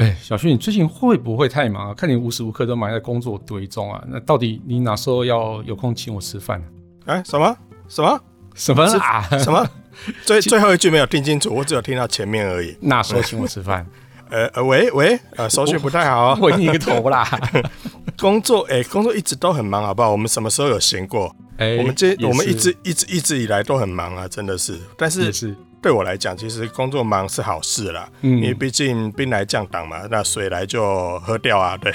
哎，小旭，你最近会不会太忙啊？看你无时无刻都埋在工作堆中啊。那到底你哪时候要有空请我吃饭？哎，什么什么什么啊？什么？最最后一句没有听清楚，我只有听到前面而已。哪时候请我吃饭？呃呃，喂喂，呃，手续不太好，回你个头啦！工作哎，工作一直都很忙，好不好？我们什么时候有闲过？哎，我们这我们一直一直一直以来都很忙啊，真的是。但是是。对我来讲，其实工作忙是好事啦，嗯，因为毕竟兵来将挡嘛，那水来就喝掉啊，对，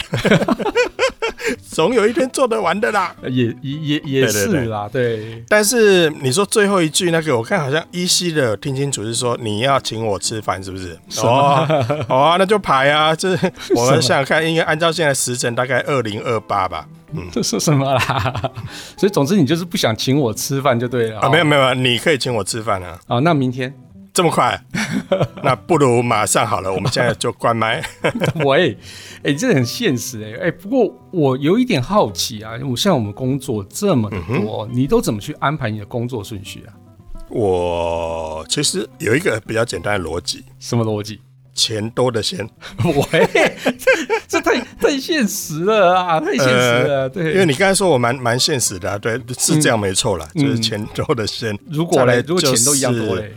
总有一天做得完的啦，也也也也是啦，对。但是你说最后一句那个，我看好像依稀的听清楚是说你要请我吃饭，是不是？哦，好啊，那就排啊，这 我们想想看，应该按照现在时辰，大概二零二八吧。嗯，这是什么啦？所以总之你就是不想请我吃饭就对了啊？没有没有，你可以请我吃饭啊。哦，那明天这么快？那不如马上好了，我们现在就关麦。喂，哎、欸，这很现实哎、欸、哎、欸，不过我有一点好奇啊，我像我们工作这么多、嗯，你都怎么去安排你的工作顺序啊？我其实有一个比较简单的逻辑，什么逻辑？钱多的先，喂，这太太现实了啊，太现实了。呃、对，因为你刚才说我蛮蛮现实的、啊，对，是这样没错啦、嗯，就是钱多的先。如果嘞，如果钱都一样多嘞，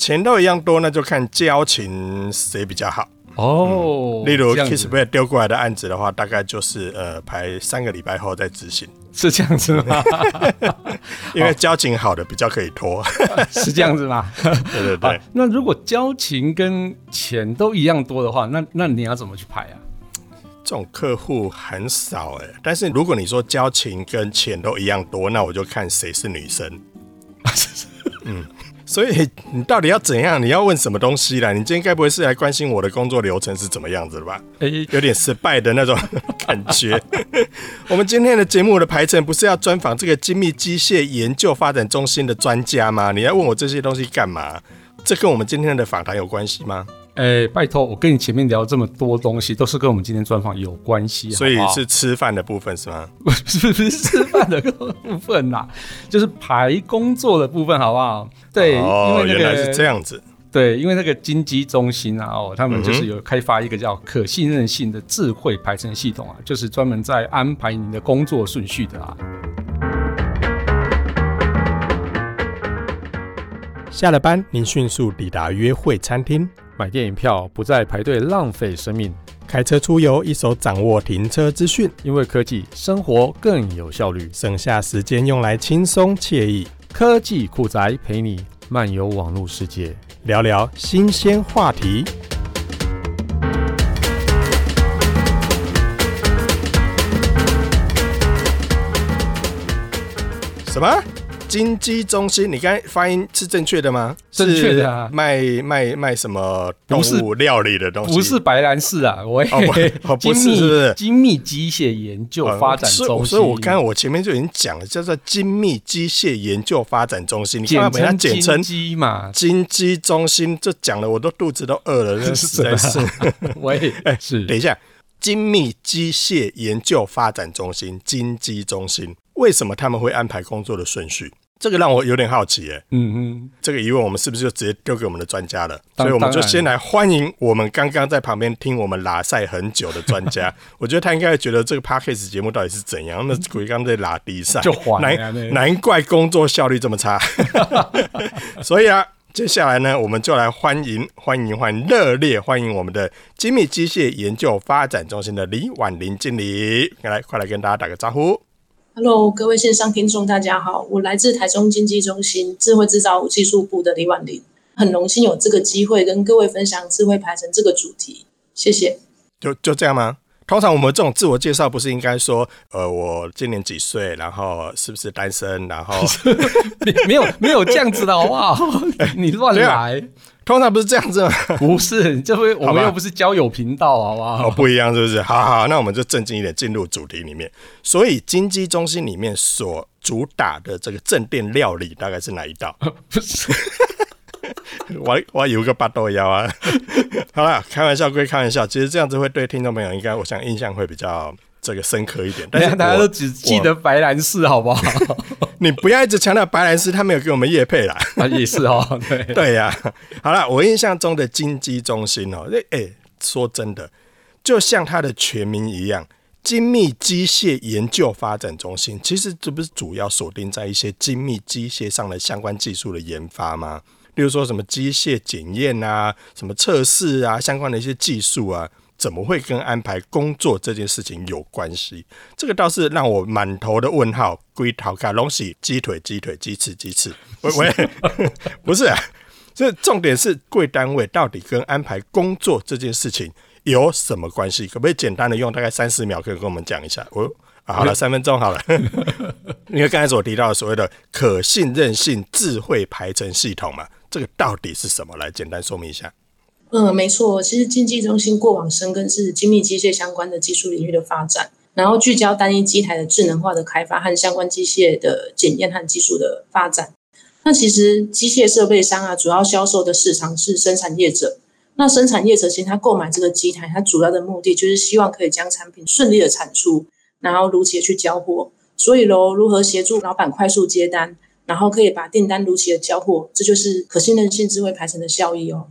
钱都一样多，那就看交情谁比较好。哦、嗯，例如 Kismet 丢过来的案子的话，大概就是呃排三个礼拜后再执行，是这样子吗？因为交情好的比较可以拖，是这样子吗？对对对。那如果交情跟钱都一样多的话，那那你要怎么去排啊？这种客户很少哎、欸，但是如果你说交情跟钱都一样多，那我就看谁是女生。嗯。所以你到底要怎样？你要问什么东西啦？你今天该不会是来关心我的工作流程是怎么样子的吧？诶，有点失败的那种 感觉。我们今天的节目的排程不是要专访这个精密机械研究发展中心的专家吗？你要问我这些东西干嘛？这跟我们今天的访谈有关系吗？哎、欸，拜托，我跟你前面聊这么多东西，都是跟我们今天专访有关系，所以是吃饭的部分是吗？不是，不是吃饭的部分啦，就是排工作的部分，好不好？对，哦、因为、那个、原来是这样子。对，因为那个精机中心啊，哦，他们就是有开发一个叫可信任性的智慧排程系统啊，就是专门在安排你的工作顺序的啊。下了班，您迅速抵达约会餐厅。买电影票不再排队浪费生命，开车出游一手掌握停车资讯，因为科技生活更有效率，省下时间用来轻松惬意。科技酷宅陪你漫游网络世界，聊聊新鲜话题。什么？精机中心，你刚才发音是正确的吗？正确的啊，卖卖卖什么动物料理的东西？不是白兰氏啊，我哦不，哦不是，是 不是精密机械研究发展中心。哦、所以，我刚才我前面就已经讲了，叫做精密机械研究发展中心。你看要把它简称金鸡嘛？金鸡中心，这讲的我都肚子都饿了，这实在是。喂，哎，是，等一下，精密机械研究发展中心，金机中心。为什么他们会安排工作的顺序？这个让我有点好奇耶。嗯嗯，这个疑问我们是不是就直接丢给我们的专家了？所以我们就先来欢迎我们刚刚在旁边听我们拉赛很久的专家。我觉得他应该会觉得这个 Podcast 节目到底是怎样？那鬼刚在拉低赛，就难难怪工作效率这么差。所以啊，接下来呢，我们就来欢迎欢迎欢迎热烈欢迎我们的精密机械研究发展中心的李婉玲经理，来快来跟大家打个招呼。Hello，各位线上听众，大家好，我来自台中经济中心智慧制造技术部的李婉玲，很荣幸有这个机会跟各位分享智慧排程这个主题，谢谢。就就这样吗？通常我们这种自我介绍不是应该说，呃，我今年几岁，然后是不是单身，然后 没有没有这样子的好不好？你乱来。通常不是这样子吗？不是，这回我们又不是交友频道，好不好？哦，不一样，是不是？好好，那我们就正经一点，进入主题里面。所以，金鸡中心里面所主打的这个正店料理，大概是哪一道？不是，我我有个八豆腰啊。好了，开玩笑归开玩笑，其实这样子会对听众朋友应该，我想印象会比较。这个深刻一点，但是大家都只记得白兰氏，好不好？你不要一直强调白兰氏，他没有给我们叶配啦。啊，也是哦，对对呀、啊。好了，我印象中的金鸡中心哦，哎、欸，说真的，就像它的全名一样，精密机械研究发展中心，其实这不是主要锁定在一些精密机械上的相关技术的研发吗？例如说什么机械检验啊，什么测试啊，相关的一些技术啊。怎么会跟安排工作这件事情有关系？这个倒是让我满头的问号。龟头卡龙西，鸡腿鸡腿鸡翅鸡翅，喂喂，不是啊，这重点是贵单位到底跟安排工作这件事情有什么关系？可不可以简单的用大概三十秒，可以跟我们讲一下？我、哦啊、好了，三分钟好了。因为刚才所提到的所谓的可信任性智慧排程系统嘛，这个到底是什么？来简单说明一下。嗯，没错，其实经济中心过往深耕是精密机械相关的技术领域的发展，然后聚焦单一机台的智能化的开发和相关机械的检验和技术的发展。那其实机械设备商啊，主要销售的市场是生产业者。那生产业者其实他购买这个机台，他主要的目的就是希望可以将产品顺利的产出，然后如期去交货。所以喽，如何协助老板快速接单，然后可以把订单如期的交货，这就是可信任性智慧排程的效益哦。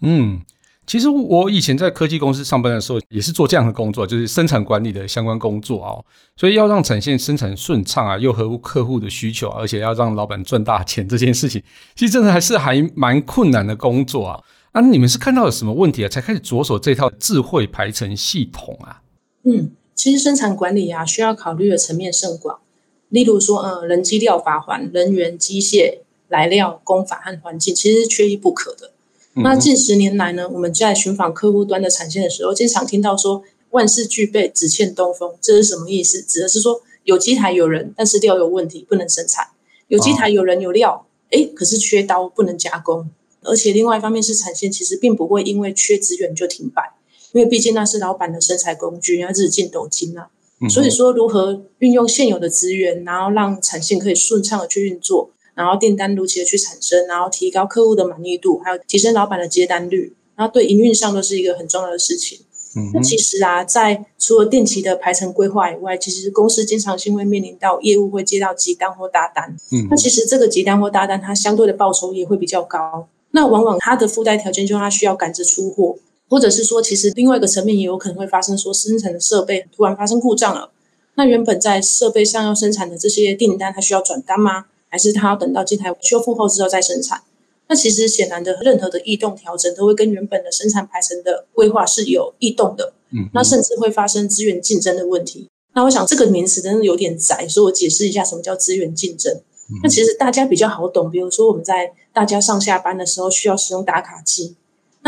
嗯，其实我以前在科技公司上班的时候，也是做这样的工作，就是生产管理的相关工作哦。所以要让产线生产顺畅啊，又合乎客户的需求，而且要让老板赚大钱，这件事情其实真的还是还蛮困难的工作啊。啊，你们是看到了什么问题啊，才开始着手这套智慧排程系统啊？嗯，其实生产管理啊，需要考虑的层面甚广，例如说，呃，人机料法环、人员、机械、来料、工法和环境，其实是缺一不可的。那近十年来呢，我们在寻访客户端的产线的时候，经常听到说“万事俱备，只欠东风”，这是什么意思？指的是说有机台有人，但是料有问题，不能生产；有机台有人有料，诶，可是缺刀，不能加工。而且另外一方面是产线其实并不会因为缺资源就停摆，因为毕竟那是老板的生产工具，要日进斗金啊。所以说，如何运用现有的资源，然后让产线可以顺畅的去运作。然后订单如期的去产生，然后提高客户的满意度，还有提升老板的接单率，然后对营运上都是一个很重要的事情。嗯，那其实啊，在除了定期的排程规划以外，其实公司经常性会面临到业务会接到急单或大单。嗯，那其实这个急单或大单，它相对的报酬也会比较高。那往往它的附带条件就是它需要赶着出货，或者是说，其实另外一个层面也有可能会发生说生产的设备突然发生故障了。那原本在设备上要生产的这些订单，它需要转单吗？还是它要等到机台修复后之后再生产？那其实显然的，任何的异动调整都会跟原本的生产排程的规划是有异动的。嗯，那甚至会发生资源竞争的问题。那我想这个名词真的有点窄，所以我解释一下什么叫资源竞争。那其实大家比较好懂，比如说我们在大家上下班的时候需要使用打卡机，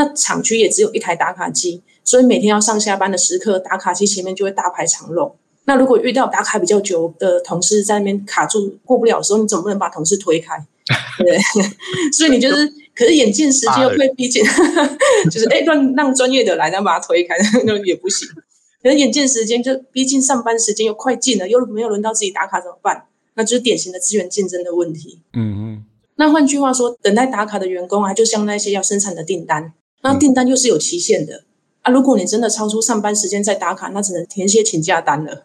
那厂区也只有一台打卡机，所以每天要上下班的时刻，打卡机前面就会大排长龙。那如果遇到打卡比较久的同事在那边卡住过不了的时候，你总不能把同事推开，对，所以你就是，可是眼见时间又会逼近，就是哎让让专业的来，然后把他推开，那也不行。可是眼见时间就逼近上班时间又快进了，又没有轮到自己打卡怎么办？那就是典型的资源竞争的问题。嗯嗯。那换句话说，等待打卡的员工啊，就像那些要生产的订单，那订单又是有期限的啊。如果你真的超出上班时间再打卡，那只能填写请假单了。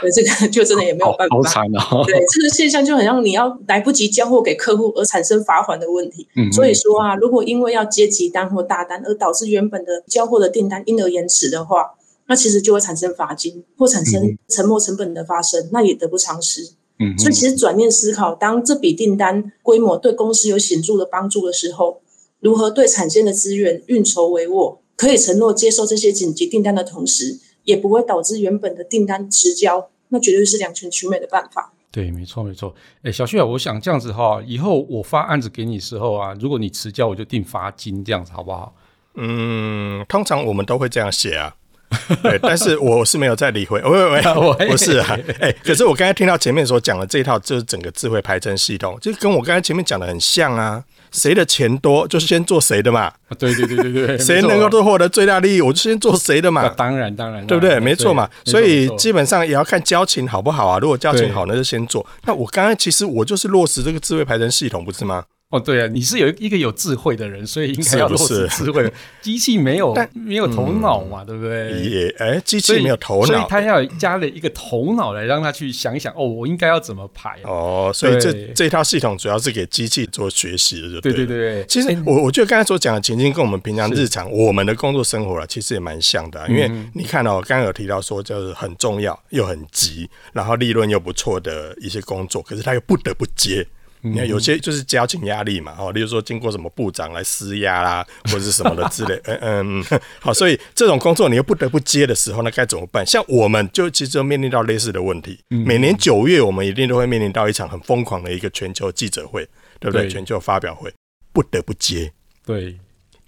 对，这个就真的也没有办法。好惨哦！对，这个现象就很像你要来不及交货给客户而产生罚款的问题。嗯，所以说啊，如果因为要接急单或大单而导致原本的交货的订单因而延迟的话，那其实就会产生罚金或产生沉没成本的发生，那也得不偿失。嗯，所以其实转念思考，当这笔订单规模对公司有显著的帮助的时候，如何对产线的资源运筹帷幄，可以承诺接受这些紧急订单的同时，也不会导致原本的订单迟交，那绝对是两全其美的办法。对，没错没错。哎，小旭啊，我想这样子哈，以后我发案子给你的时候啊，如果你迟交，我就定罚金，这样子好不好？嗯，通常我们都会这样写啊。对，但是我是没有在理会。喂喂喂，不是啊。哎，可是我刚才听到前面所讲的这一套，就是整个智慧排程系统，就跟我刚才前面讲的很像啊。谁的钱多，就是先做谁的嘛。对对对对对，谁能够获得最大利益，我就先做谁的嘛。当然当然，对不对？没错嘛。所以基本上也要看交情好不好啊。如果交情好，那就先做。那我刚刚其实我就是落实这个智慧排程系统，不是吗？哦，对啊，你是有一个有智慧的人，所以应该要落实智慧的。机器没有但没有头脑嘛，对不对？也哎，机器没有头脑，所以它要加了一个头脑来让它去想一想，哦，我应该要怎么排？哦，所以这这套系统主要是给机器做学习的，对对对。其实我我觉得刚才所讲的情境跟我们平常日常我们的工作生活啊，其实也蛮像的。因为你看哦，刚刚有提到说就是很重要又很急，然后利润又不错的一些工作，可是他又不得不接。你看，有些就是交情压力嘛，哦，例如说经过什么部长来施压啦，或者是什么的之类，嗯嗯，好，所以这种工作你又不得不接的时候，那该怎么办？像我们就其实就面临到类似的问题，每年九月我们一定都会面临到一场很疯狂的一个全球记者会，对不对？全球发表会不得不接，对，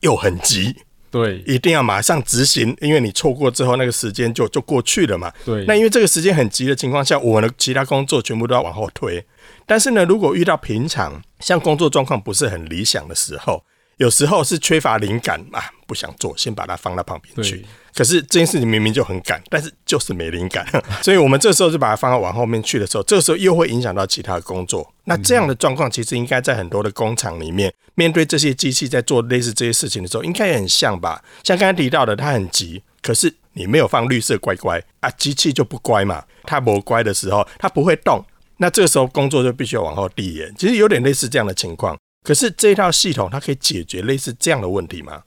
又很急，对，一定要马上执行，因为你错过之后那个时间就就过去了嘛，对。那因为这个时间很急的情况下，我们的其他工作全部都要往后推。但是呢，如果遇到平常像工作状况不是很理想的时候，有时候是缺乏灵感啊，不想做，先把它放到旁边去。可是这件事情明明就很赶，但是就是没灵感，所以我们这时候就把它放到往后面去的时候，这个时候又会影响到其他的工作。那这样的状况其实应该在很多的工厂里面，面对这些机器在做类似这些事情的时候，应该也很像吧？像刚才提到的，它很急，可是你没有放绿色乖乖啊，机器就不乖嘛。它不乖的时候，它不会动。那这个时候工作就必须要往后递延，其实有点类似这样的情况。可是这一套系统它可以解决类似这样的问题吗？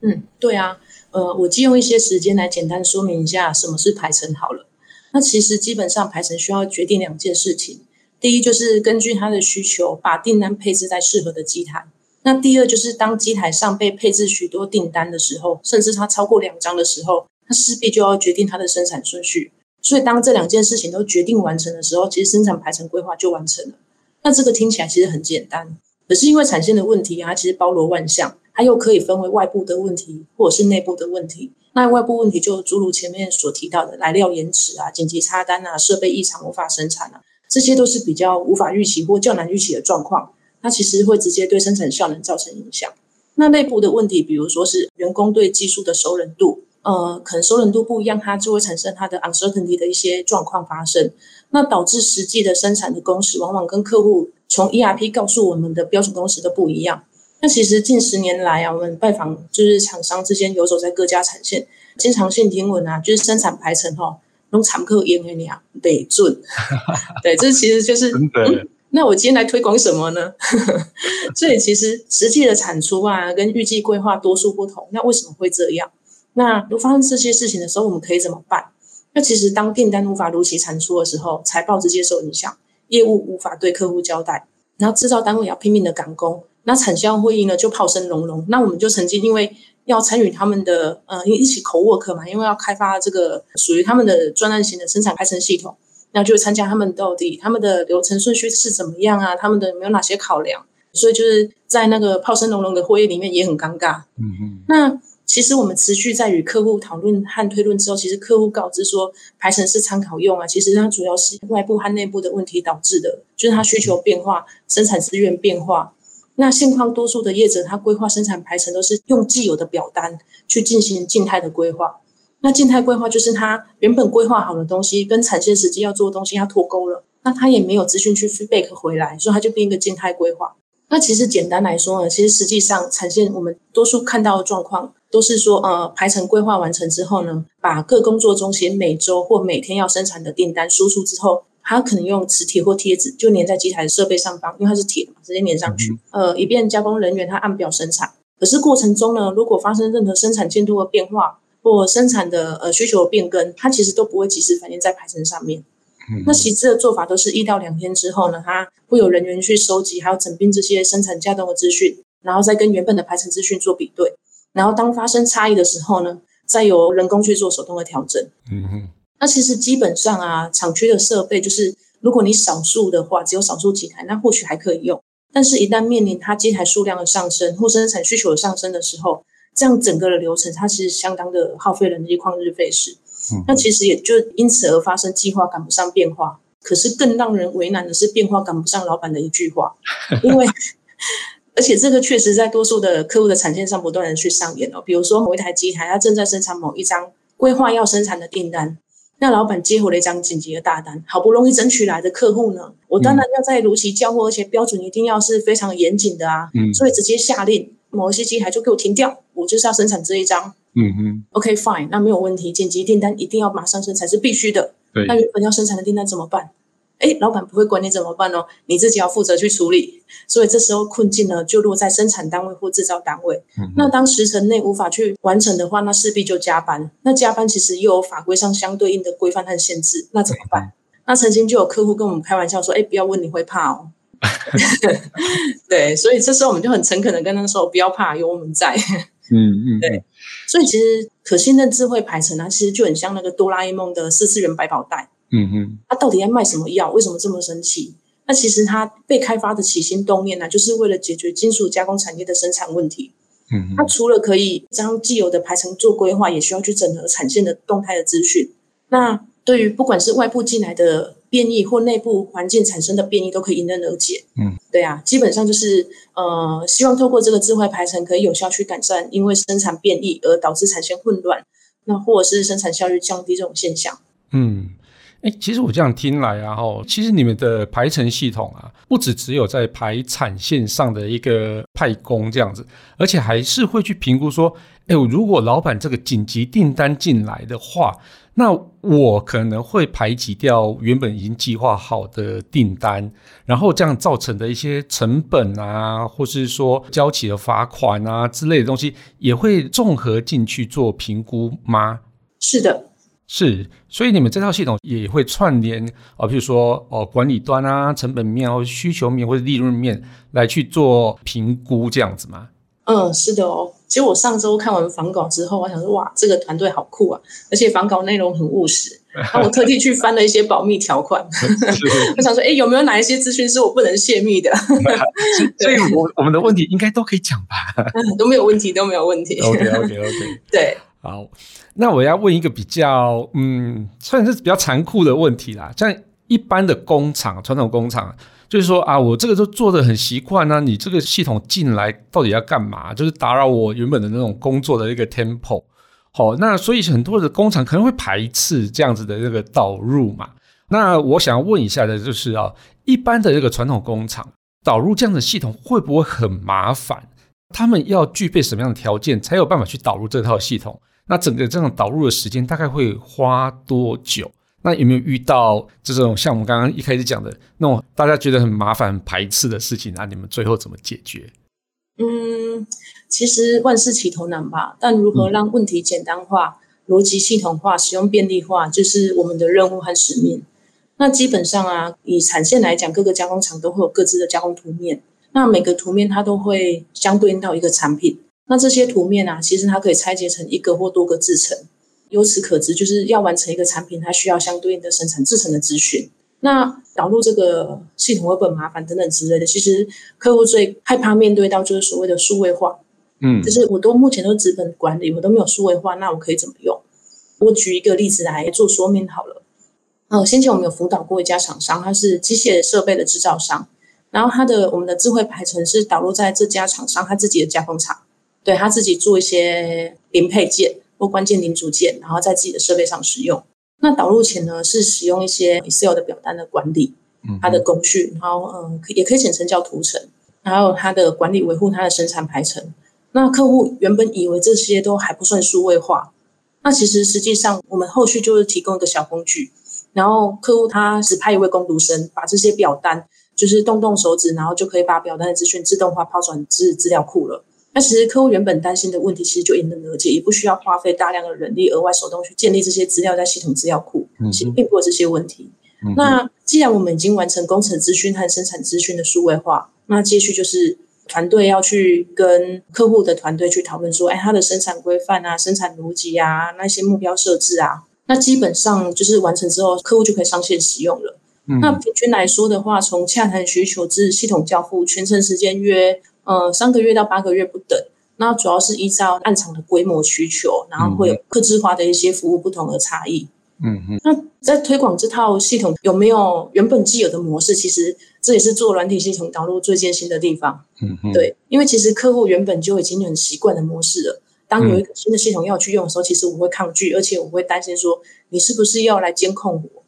嗯，对啊，呃，我借用一些时间来简单说明一下什么是排程好了。那其实基本上排程需要决定两件事情，第一就是根据他的需求把订单配置在适合的机台。那第二就是当机台上被配置许多订单的时候，甚至它超过两张的时候，它势必就要决定它的生产顺序。所以，当这两件事情都决定完成的时候，其实生产排程规划就完成了。那这个听起来其实很简单，可是因为产线的问题啊，它其实包罗万象，它又可以分为外部的问题或者是内部的问题。那外部问题就诸如前面所提到的来料延迟啊、紧急插单啊、设备异常无法生产啊，这些都是比较无法预期或较难预期的状况。那其实会直接对生产效能造成影响。那内部的问题，比如说是员工对技术的熟稔度。呃，可能熟稔度不一样，它就会产生它的 uncertainty 的一些状况发生，那导致实际的生产的工时往往跟客户从 ERP 告诉我们的标准工时都不一样。那其实近十年来啊，我们拜访就是厂商之间游走在各家产线，经常性听闻啊，就是生产排程哈，农产客严严呀，得准。对，这其实就是嗯，那我今天来推广什么呢？所以其实实际的产出啊，跟预计规划多数不同，那为什么会这样？那如果发生这些事情的时候，我们可以怎么办？那其实当订单无法如期产出的时候，财报直接受影响，业务无法对客户交代，然后制造单位也要拼命的赶工，那产销会议呢就炮声隆隆。那我们就曾经因为要参与他们的呃一起 co-work 嘛，因为要开发这个属于他们的专案型的生产排程系统，那就参加他们到底他们的流程顺序是怎么样啊？他们的有没有哪些考量？所以就是在那个炮声隆隆的会议里面也很尴尬。嗯嗯，那。其实我们持续在与客户讨论和推论之后，其实客户告知说排程是参考用啊，其实它主要是外部和内部的问题导致的，就是它需求变化、生产资源变化。那现况多数的业者，他规划生产排程都是用既有的表单去进行静态的规划。那静态规划就是他原本规划好的东西跟产线实际要做的东西要脱钩了，那他也没有资讯去 feedback 回来，所以他就变一个静态规划。那其实简单来说呢，其实实际上产线我们多数看到的状况都是说，呃，排程规划完成之后呢，把各工作中心每周或每天要生产的订单输出之后，它可能用磁铁或贴纸就粘在机台的设备上方，因为它是铁嘛，直接粘上去，呃，以便加工人员他按表生产。可是过程中呢，如果发生任何生产进度的变化或生产的呃需求的变更，它其实都不会及时反映在排程上面。那实质的做法都是一到两天之后呢，它会有人员去收集，还有整并这些生产架动的资讯，然后再跟原本的排程资讯做比对，然后当发生差异的时候呢，再由人工去做手动的调整。嗯哼。那其实基本上啊，厂区的设备就是，如果你少数的话，只有少数几台，那或许还可以用。但是，一旦面临它机台数量的上升或生产需求的上升的时候，这样整个的流程它其实相当的耗费人力、旷日费时。那其实也就因此而发生计划赶不上变化，可是更让人为难的是变化赶不上老板的一句话，因为而且这个确实在多数的客户的产线上不断的去上演哦。比如说某一台机台，它正在生产某一张规划要生产的订单，那老板接回了一张紧急的大单，好不容易争取来的客户呢，我当然要在如期交货，而且标准一定要是非常严谨的啊。嗯，所以直接下令某一些机台就给我停掉，我就是要生产这一张。嗯哼，OK fine，那没有问题，紧急订单一定要马上生产是必须的。对，那原本要生产的订单怎么办？哎，老板不会管你怎么办哦，你自己要负责去处理。所以这时候困境呢，就落在生产单位或制造单位。嗯、那当时程内无法去完成的话，那势必就加班。那加班其实又有法规上相对应的规范和限制，那怎么办？嗯、那曾经就有客户跟我们开玩笑说：“哎，不要问，你会怕哦。”对，所以这时候我们就很诚恳的跟他说：“不要怕，有我们在。嗯”嗯嗯，对。所以其实可信任智慧排程啊，其实就很像那个哆啦 A 梦的四次元百宝袋。嗯哼，他到底在卖什么药？为什么这么生气？那其实他被开发的起心动念呢、啊，就是为了解决金属加工产业的生产问题。嗯哼，他除了可以将既有的排程做规划，也需要去整合产线的动态的资讯。那对于不管是外部进来的变异或内部环境产生的变异，都可以迎刃而解。嗯，对啊，基本上就是呃，希望透过这个智慧排程，可以有效去改善因为生产变异而导致产线混乱，那或者是生产效率降低这种现象。嗯。哎，其实我这样听来啊，吼，其实你们的排程系统啊，不只只有在排产线上的一个派工这样子，而且还是会去评估说，哎，如果老板这个紧急订单进来的话，那我可能会排挤掉原本已经计划好的订单，然后这样造成的一些成本啊，或是说交起的罚款啊之类的东西，也会综合进去做评估吗？是的。是，所以你们这套系统也会串联啊，比如说哦，管理端啊，成本面或需求面或者利润面来去做评估，这样子吗？嗯，是的哦。其实我上周看完访稿之后，我想说，哇，这个团队好酷啊，而且访稿内容很务实。然后我特地去翻了一些保密条款，我想说，哎，有没有哪一些资讯是我不能泄密的？所以我我们的问题应该都可以讲吧？都没有问题，都没有问题。OK OK OK，对。好，那我要问一个比较，嗯，算是比较残酷的问题啦。像一般的工厂，传统工厂，就是说啊，我这个都做得很习惯啊，你这个系统进来到底要干嘛？就是打扰我原本的那种工作的一个 tempo。好，那所以很多的工厂可能会排斥这样子的这个导入嘛。那我想要问一下的就是啊，一般的这个传统工厂导入这样的系统会不会很麻烦？他们要具备什么样的条件才有办法去导入这套系统？那整个这种导入的时间大概会花多久？那有没有遇到这种像我们刚刚一开始讲的那种大家觉得很麻烦、很排斥的事情？那你们最后怎么解决？嗯，其实万事起头难吧，但如何让问题简单化、嗯、逻辑系统化、使用便利化，就是我们的任务和使命。那基本上啊，以产线来讲，各个加工厂都会有各自的加工图面，那每个图面它都会相对应到一个产品。那这些图面啊，其实它可以拆解成一个或多个制程。由此可知，就是要完成一个产品，它需要相对应的生产制程的资讯。那导入这个系统会不会麻烦等等之类的，其实客户最害怕面对到就是所谓的数位化。嗯，就是我都目前都资本管理，我都没有数位化，那我可以怎么用？我举一个例子来做说明好了。呃，先前我们有辅导过一家厂商，它是机械设备的制造商，然后它的我们的智慧排程是导入在这家厂商他自己的加工厂。对，他自己做一些零配件或关键零组件，然后在自己的设备上使用。那导入前呢，是使用一些 Excel 的表单的管理，它的工序，然后嗯，也可以简称叫图层，然后它的管理维护它的生产排程。那客户原本以为这些都还不算数位化，那其实实际上我们后续就是提供一个小工具，然后客户他只派一位工读生，把这些表单就是动动手指，然后就可以把表单的资讯自动化抛转至资料库了。那其实客户原本担心的问题，其实就迎刃而解，也不需要花费大量的人力，额外手动去建立这些资料在系统资料库，其实并不会有这些问题。嗯、那既然我们已经完成工程资讯和生产资讯的数位化，那继续就是团队要去跟客户的团队去讨论说，哎，它的生产规范啊、生产逻辑啊、那些目标设置啊，那基本上就是完成之后，客户就可以上线使用了。嗯、那平均来说的话，从洽谈需求至系统交付，全程时间约。呃，三个月到八个月不等，那主要是依照案场的规模需求，然后会有客制化的一些服务不同的差异。嗯嗯。那在推广这套系统有没有原本既有的模式？其实这也是做软体系统导入最艰辛的地方。嗯嗯。对，因为其实客户原本就已经很习惯的模式了，当有一个新的系统要去用的时候，嗯、其实我会抗拒，而且我会担心说，你是不是要来监控我，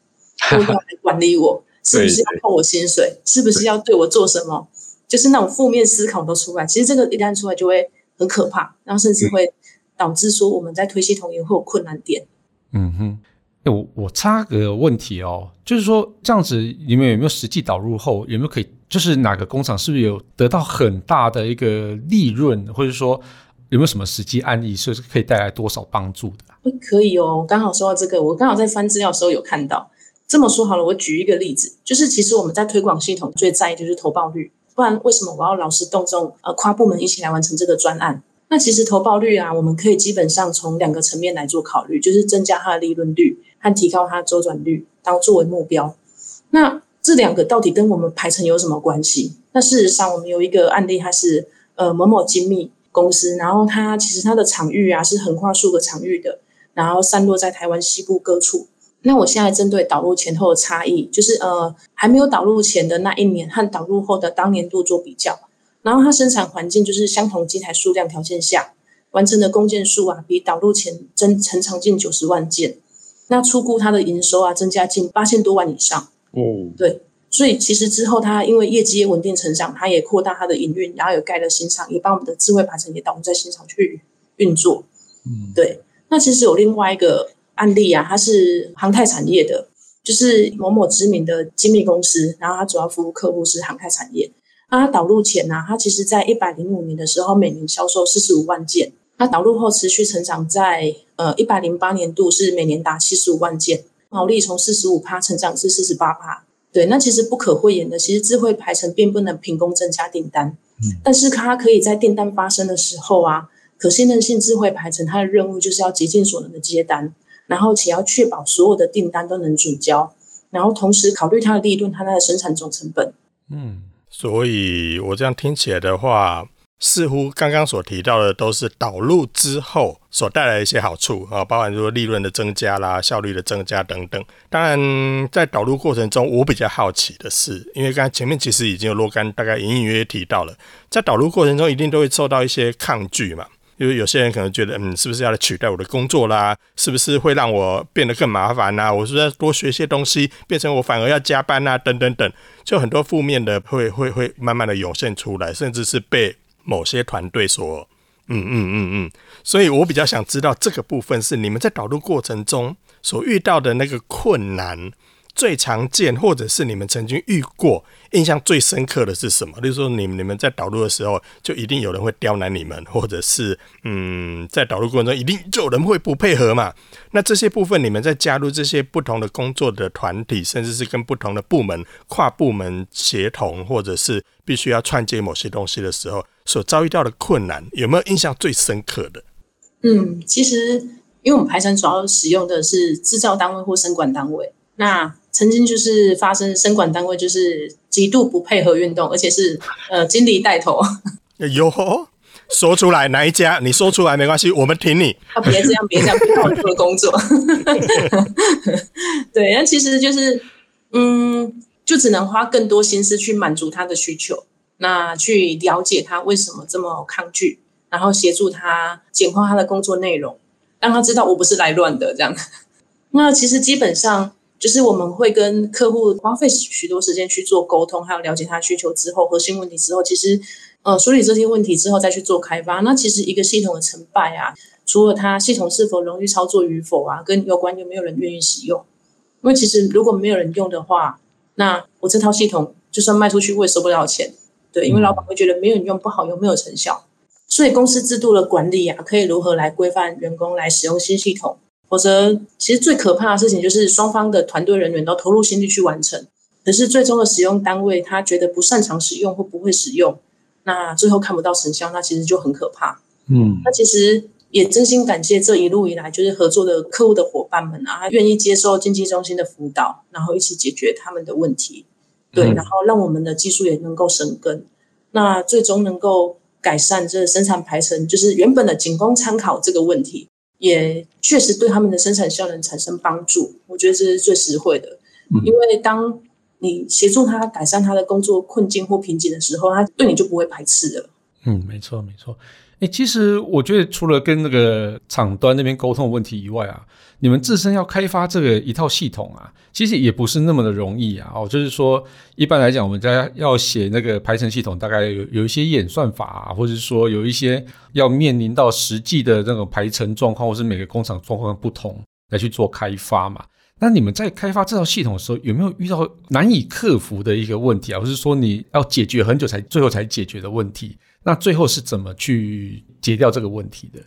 或要来管理我，是不是要扣我薪水，是不是要对我做什么？就是那种负面思考都出来。其实这个一旦出来，就会很可怕，然后甚至会导致说我们在推系统也会有困难点。嗯哼。我我插个问题哦，就是说这样子，你们有没有实际导入后，有没有可以，就是哪个工厂是不是有得到很大的一个利润，或者说有没有什么实际案例，是可以带来多少帮助的？可以哦，刚好说到这个，我刚好在翻资料的时候有看到。这么说好了，我举一个例子，就是其实我们在推广系统最在意就是投报率，不然为什么我要劳师动众呃跨部门一起来完成这个专案？那其实投报率啊，我们可以基本上从两个层面来做考虑，就是增加它的利润率和提高它的周转率，当作为目标。那这两个到底跟我们排程有什么关系？那事实上，我们有一个案例，它是呃某某精密公司，然后它其实它的场域啊是横跨数个场域的，然后散落在台湾西部各处。那我现在针对导入前后的差异，就是呃还没有导入前的那一年和导入后的当年度做比较。然后它生产环境就是相同机台数量条件下完成的工件数啊，比导入前增成长近九十万件。那出估它的营收啊，增加近八千多万以上。嗯，对，所以其实之后它因为业绩稳定成长，它也扩大它的营运，然后有盖了新厂，也把我们的智慧排程也导入在新厂去运作。嗯，对。那其实有另外一个案例啊，它是航太产业的，就是某某知名的精密公司，然后它主要服务客户是航太产业。那它导入前呢、啊，它其实在一百零五年的时候，每年销售四十五万件。它导入后持续成长在，在呃一百零八年度是每年达七十五万件，毛利从四十五趴成长至四十八趴。对，那其实不可讳言的，其实智慧排程并不能凭空增加订单，嗯、但是它可以在订单发生的时候啊，可信任性智慧排程它的任务就是要竭尽所能的接单，然后且要确保所有的订单都能准交，然后同时考虑它的利润，它的生产总成本。嗯。所以，我这样听起来的话，似乎刚刚所提到的都是导入之后所带来的一些好处啊，包含说利润的增加啦、效率的增加等等。当然，在导入过程中，我比较好奇的是，因为刚才前面其实已经有若干大概隐隐约约提到了，在导入过程中一定都会受到一些抗拒嘛。因为有些人可能觉得，嗯，是不是要来取代我的工作啦？是不是会让我变得更麻烦呐？我是不是要多学些东西，变成我反而要加班呐？等等等，就很多负面的会会会慢慢的涌现出来，甚至是被某些团队所，嗯嗯嗯嗯。所以我比较想知道这个部分是你们在导入过程中所遇到的那个困难。最常见，或者是你们曾经遇过、印象最深刻的是什么？例如说，你们你们在导入的时候，就一定有人会刁难你们，或者是嗯，在导入过程中一定就有人会不配合嘛？那这些部分，你们在加入这些不同的工作的团体，甚至是跟不同的部门跨部门协同，或者是必须要串接某些东西的时候，所遭遇到的困难，有没有印象最深刻的？嗯，其实因为我们排程主要使用的是制造单位或生管单位，那曾经就是发生生管单位就是极度不配合运动，而且是呃经理带头。有说出来哪一家？你说出来没关系，我们挺你。啊，别这样，别这样，别让我做工作。对，那其实就是嗯，就只能花更多心思去满足他的需求，那去了解他为什么这么抗拒，然后协助他简化他的工作内容，让他知道我不是来乱的这样。那其实基本上。就是我们会跟客户花费许多时间去做沟通，还有了解他需求之后，核心问题之后，其实呃梳理这些问题之后再去做开发。那其实一个系统的成败啊，除了它系统是否容易操作与否啊，跟有关有没有人愿意使用。因为其实如果没有人用的话，那我这套系统就算卖出去，我也收不到钱。对，因为老板会觉得没有人用不好用，没有成效。所以公司制度的管理啊，可以如何来规范员工来使用新系统？否则，其实最可怕的事情就是双方的团队人员都投入心力去完成，可是最终的使用单位他觉得不擅长使用或不会使用，那最后看不到成效，那其实就很可怕。嗯，那其实也真心感谢这一路以来就是合作的客户的伙伴们啊，愿意接受经济中心的辅导，然后一起解决他们的问题，对，然后让我们的技术也能够生根，那最终能够改善这生产排程，就是原本的仅供参考这个问题。也确实对他们的生产效能产生帮助，我觉得这是最实惠的。嗯、因为当你协助他改善他的工作困境或瓶颈的时候，他对你就不会排斥了。嗯，没错没错。哎，其实我觉得除了跟那个厂端那边沟通的问题以外啊，你们自身要开发这个一套系统啊，其实也不是那么的容易啊。哦，就是说，一般来讲，我们家要写那个排程系统，大概有有一些演算法啊，或者说有一些要面临到实际的那种排程状况，或是每个工厂状况不同来去做开发嘛。那你们在开发这套系统的时候，有没有遇到难以克服的一个问题啊？或是说你要解决很久才最后才解决的问题？那最后是怎么去解掉这个问题的？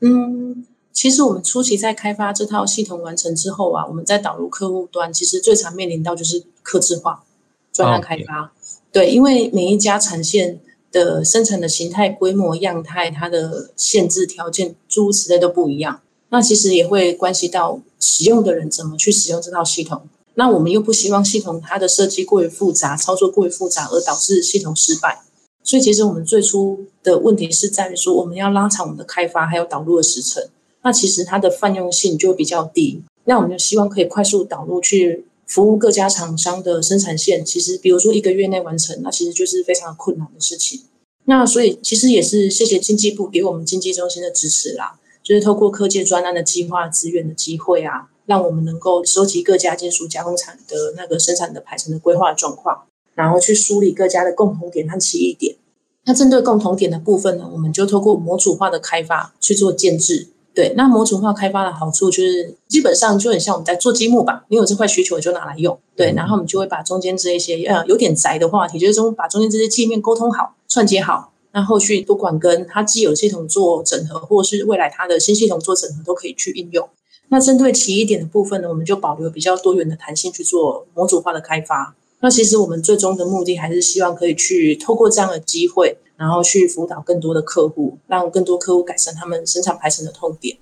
嗯，其实我们初期在开发这套系统完成之后啊，我们在导入客户端，其实最常面临到就是客制化专案开发。对，因为每一家产线的生产的形态、规模、样态，它的限制条件诸如此类都不一样。那其实也会关系到使用的人怎么去使用这套系统。那我们又不希望系统它的设计过于复杂，操作过于复杂，而导致系统失败。所以，其实我们最初的问题是在于说，我们要拉长我们的开发还有导入的时程。那其实它的泛用性就会比较低。那我们就希望可以快速导入去服务各家厂商的生产线。其实，比如说一个月内完成，那其实就是非常困难的事情。那所以，其实也是谢谢经济部给我们经济中心的支持啦，就是透过科技专案的计划资源的机会啊，让我们能够收集各家金属加工厂的那个生产的排程的规划状况。然后去梳理各家的共同点和奇异点。那针对共同点的部分呢，我们就透过模组化的开发去做建制。对，那模组化开发的好处就是，基本上就很像我们在做积木吧。你有这块需求，就拿来用。对，然后我们就会把中间这一些呃有点宅的话题，就是中把中间这些界面沟通好、串接好。那后续不管跟它既有系统做整合，或是未来它的新系统做整合，都可以去应用。那针对奇异点的部分呢，我们就保留比较多元的弹性去做模组化的开发。那其实我们最终的目的还是希望可以去透过这样的机会，然后去辅导更多的客户，让更多客户改善他们生产排程的痛点。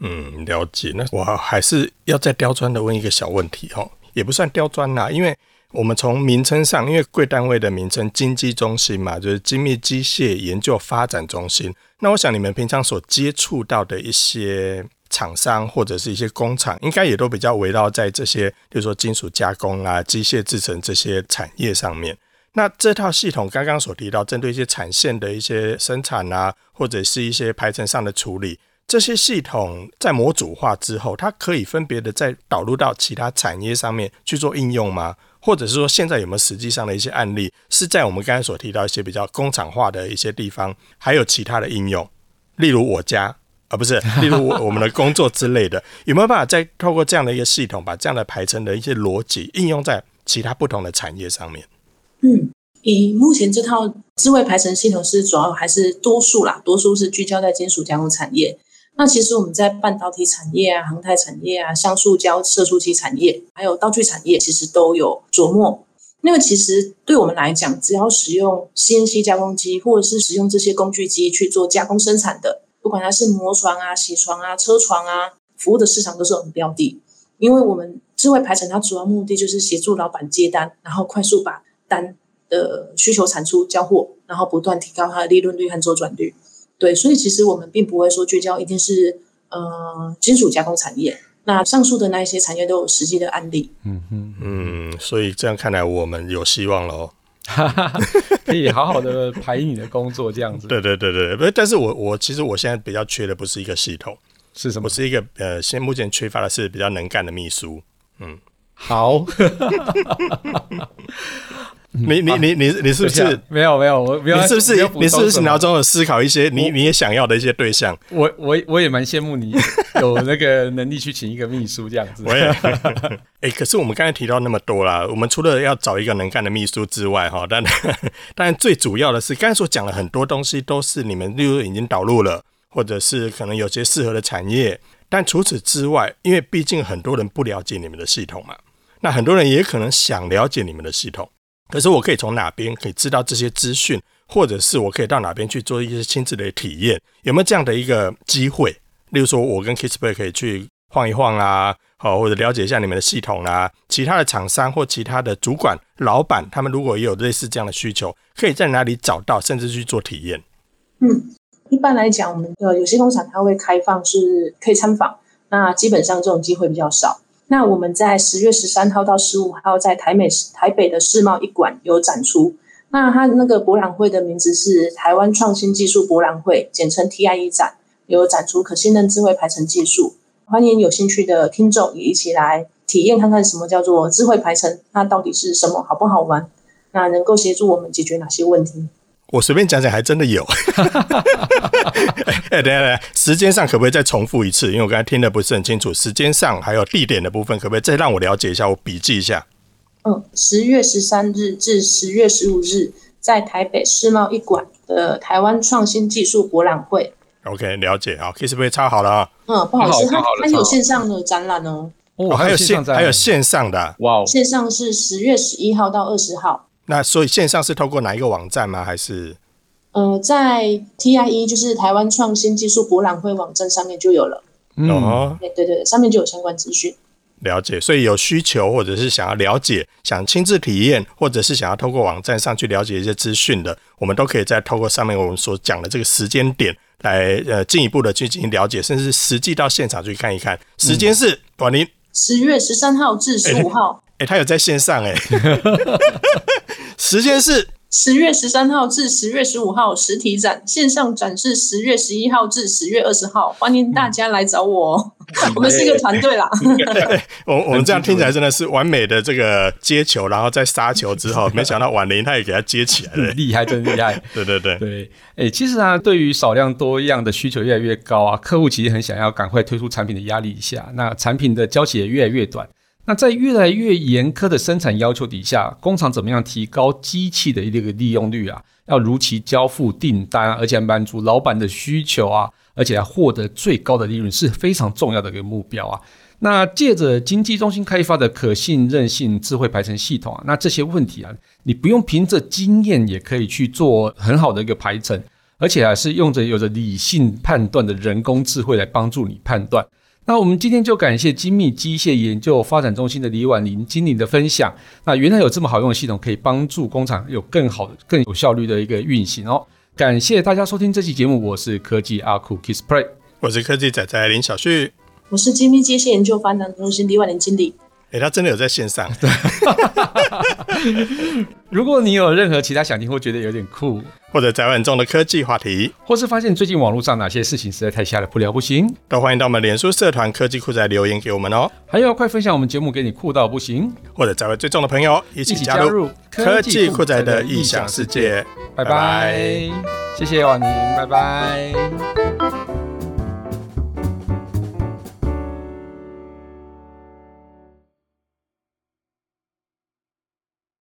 嗯，了解。那我还是要再刁钻的问一个小问题哈，也不算刁钻啦，因为我们从名称上，因为贵单位的名称经济中心嘛，就是精密机械研究发展中心。那我想你们平常所接触到的一些。厂商或者是一些工厂，应该也都比较围绕在这些，比如说金属加工啊、机械制成这些产业上面。那这套系统刚刚所提到，针对一些产线的一些生产啊，或者是一些排程上的处理，这些系统在模组化之后，它可以分别的再导入到其他产业上面去做应用吗？或者是说，现在有没有实际上的一些案例，是在我们刚才所提到一些比较工厂化的一些地方，还有其他的应用，例如我家。啊，不是，例如我我们的工作之类的，有没有办法再透过这样的一个系统，把这样的排程的一些逻辑应用在其他不同的产业上面？嗯，以目前这套智慧排程系统是主要还是多数啦，多数是聚焦在金属加工产业。那其实我们在半导体产业啊、航太产业啊、橡塑胶射出机产业，还有道具产业，其实都有琢磨。因为其实对我们来讲，只要使用 CNC 加工机，或者是使用这些工具机去做加工生产的。不管它是磨床啊、洗床啊、车床啊，服务的市场都是我们标的。因为我们智慧排程，它主要目的就是协助老板接单，然后快速把单的需求产出交货，然后不断提高它的利润率和周转率。对，所以其实我们并不会说聚焦一定是呃金属加工产业。那上述的那一些产业都有实际的案例。嗯嗯嗯，所以这样看来，我们有希望喽。哈哈，可以好好的排你的工作这样子。对对对对，不是，但是我我其实我现在比较缺的不是一个系统，是什么？我是一个呃，现目前缺乏的是比较能干的秘书。嗯，好。你你你你你是不是没有没有我没有？你是不是你是不是脑中有思考一些你你也想要的一些对象？我我我也蛮羡慕你有那个能力去请一个秘书这样子。我也 哎，可是我们刚才提到那么多啦，我们除了要找一个能干的秘书之外，哈，但但最主要的是刚才所讲的很多东西都是你们例如已经导入了，或者是可能有些适合的产业。但除此之外，因为毕竟很多人不了解你们的系统嘛，那很多人也可能想了解你们的系统。可是我可以从哪边可以知道这些资讯，或者是我可以到哪边去做一些亲自的体验？有没有这样的一个机会？例如说，我跟 Kisplay 可以去晃一晃啊，好，或者了解一下你们的系统啊。其他的厂商或其他的主管、老板，他们如果也有类似这样的需求，可以在哪里找到，甚至去做体验？嗯，一般来讲，我们的有些工厂它会开放是可以参访，那基本上这种机会比较少。那我们在十月十三号到十五号在台美台北的世贸一馆有展出，那它那个博览会的名字是台湾创新技术博览会，简称 TIE 展，有展出可信任智慧排程技术。欢迎有兴趣的听众也一起来体验看看什么叫做智慧排程，那到底是什么，好不好玩？那能够协助我们解决哪些问题？我随便讲讲，还真的有。哎，等下等下，时间上可不可以再重复一次？因为我刚才听的不是很清楚。时间上还有地点的部分，可不可以再让我了解一下？我笔记一下。嗯，十月十三日至十月十五日，在台北世贸一馆的台湾创新技术博览会。OK，了解。好，Kiss Play 抄好了啊。嗯，不好意思，它它有线上的展览哦。哦，还有线还有线上的。哇哦，线上是十月十一号到二十号。那所以线上是透过哪一个网站吗？还是？呃，在 TIE 就是台湾创新技术博览会网站上面就有了。哦，对对对，上面就有相关资讯。了解，所以有需求或者是想要了解、想亲自体验，或者是想要透过网站上去了解一些资讯的，我们都可以再透过上面我们所讲的这个时间点来呃进一步的去进行了解，甚至实际到现场去看一看。时间是婉玲，十月十三号至十五号。哎、欸，他有在线上哎、欸，时间是。十月十三号至十月十五号实体展，线上展示十月十一号至十月二十号，欢迎大家来找我，嗯、我们是一个团队啦。我我们这样听起来真的是完美的这个接球，然后再杀球之后，没想到婉玲他也给他接起来了，厉害，真厉害。对对对对，哎、欸，其实啊，对于少量多样的需求越来越高啊，客户其实很想要赶快推出产品的压力一下，那产品的交期也越来越短。那在越来越严苛的生产要求底下，工厂怎么样提高机器的一个利用率啊？要如期交付订单，而且满足老板的需求啊，而且要获得最高的利润是非常重要的一个目标啊。那借着经济中心开发的可信任性智慧排程系统啊，那这些问题啊，你不用凭着经验也可以去做很好的一个排程，而且还是用着有着理性判断的人工智慧来帮助你判断。那我们今天就感谢精密机械研究发展中心的李婉玲经理的分享。那原来有这么好用的系统，可以帮助工厂有更好的、更有效率的一个运行哦。感谢大家收听这期节目，我是科技阿酷 Kiss Play，我是科技仔仔林小旭，我是精密机械研究发展中心李婉玲经理。哎、欸，他真的有在线上。对，如果你有任何其他想听或觉得有点酷，或者在很重的科技话题，或是发现最近网络上哪些事情实在太瞎了，不聊不行，都欢迎到我们脸书社团科技酷宅留言给我们哦。还有，快分享我们节目给你酷到不行，或者在位最重的朋友一起加入科技酷宅的异想世界。拜拜，谢谢婉玲，拜拜。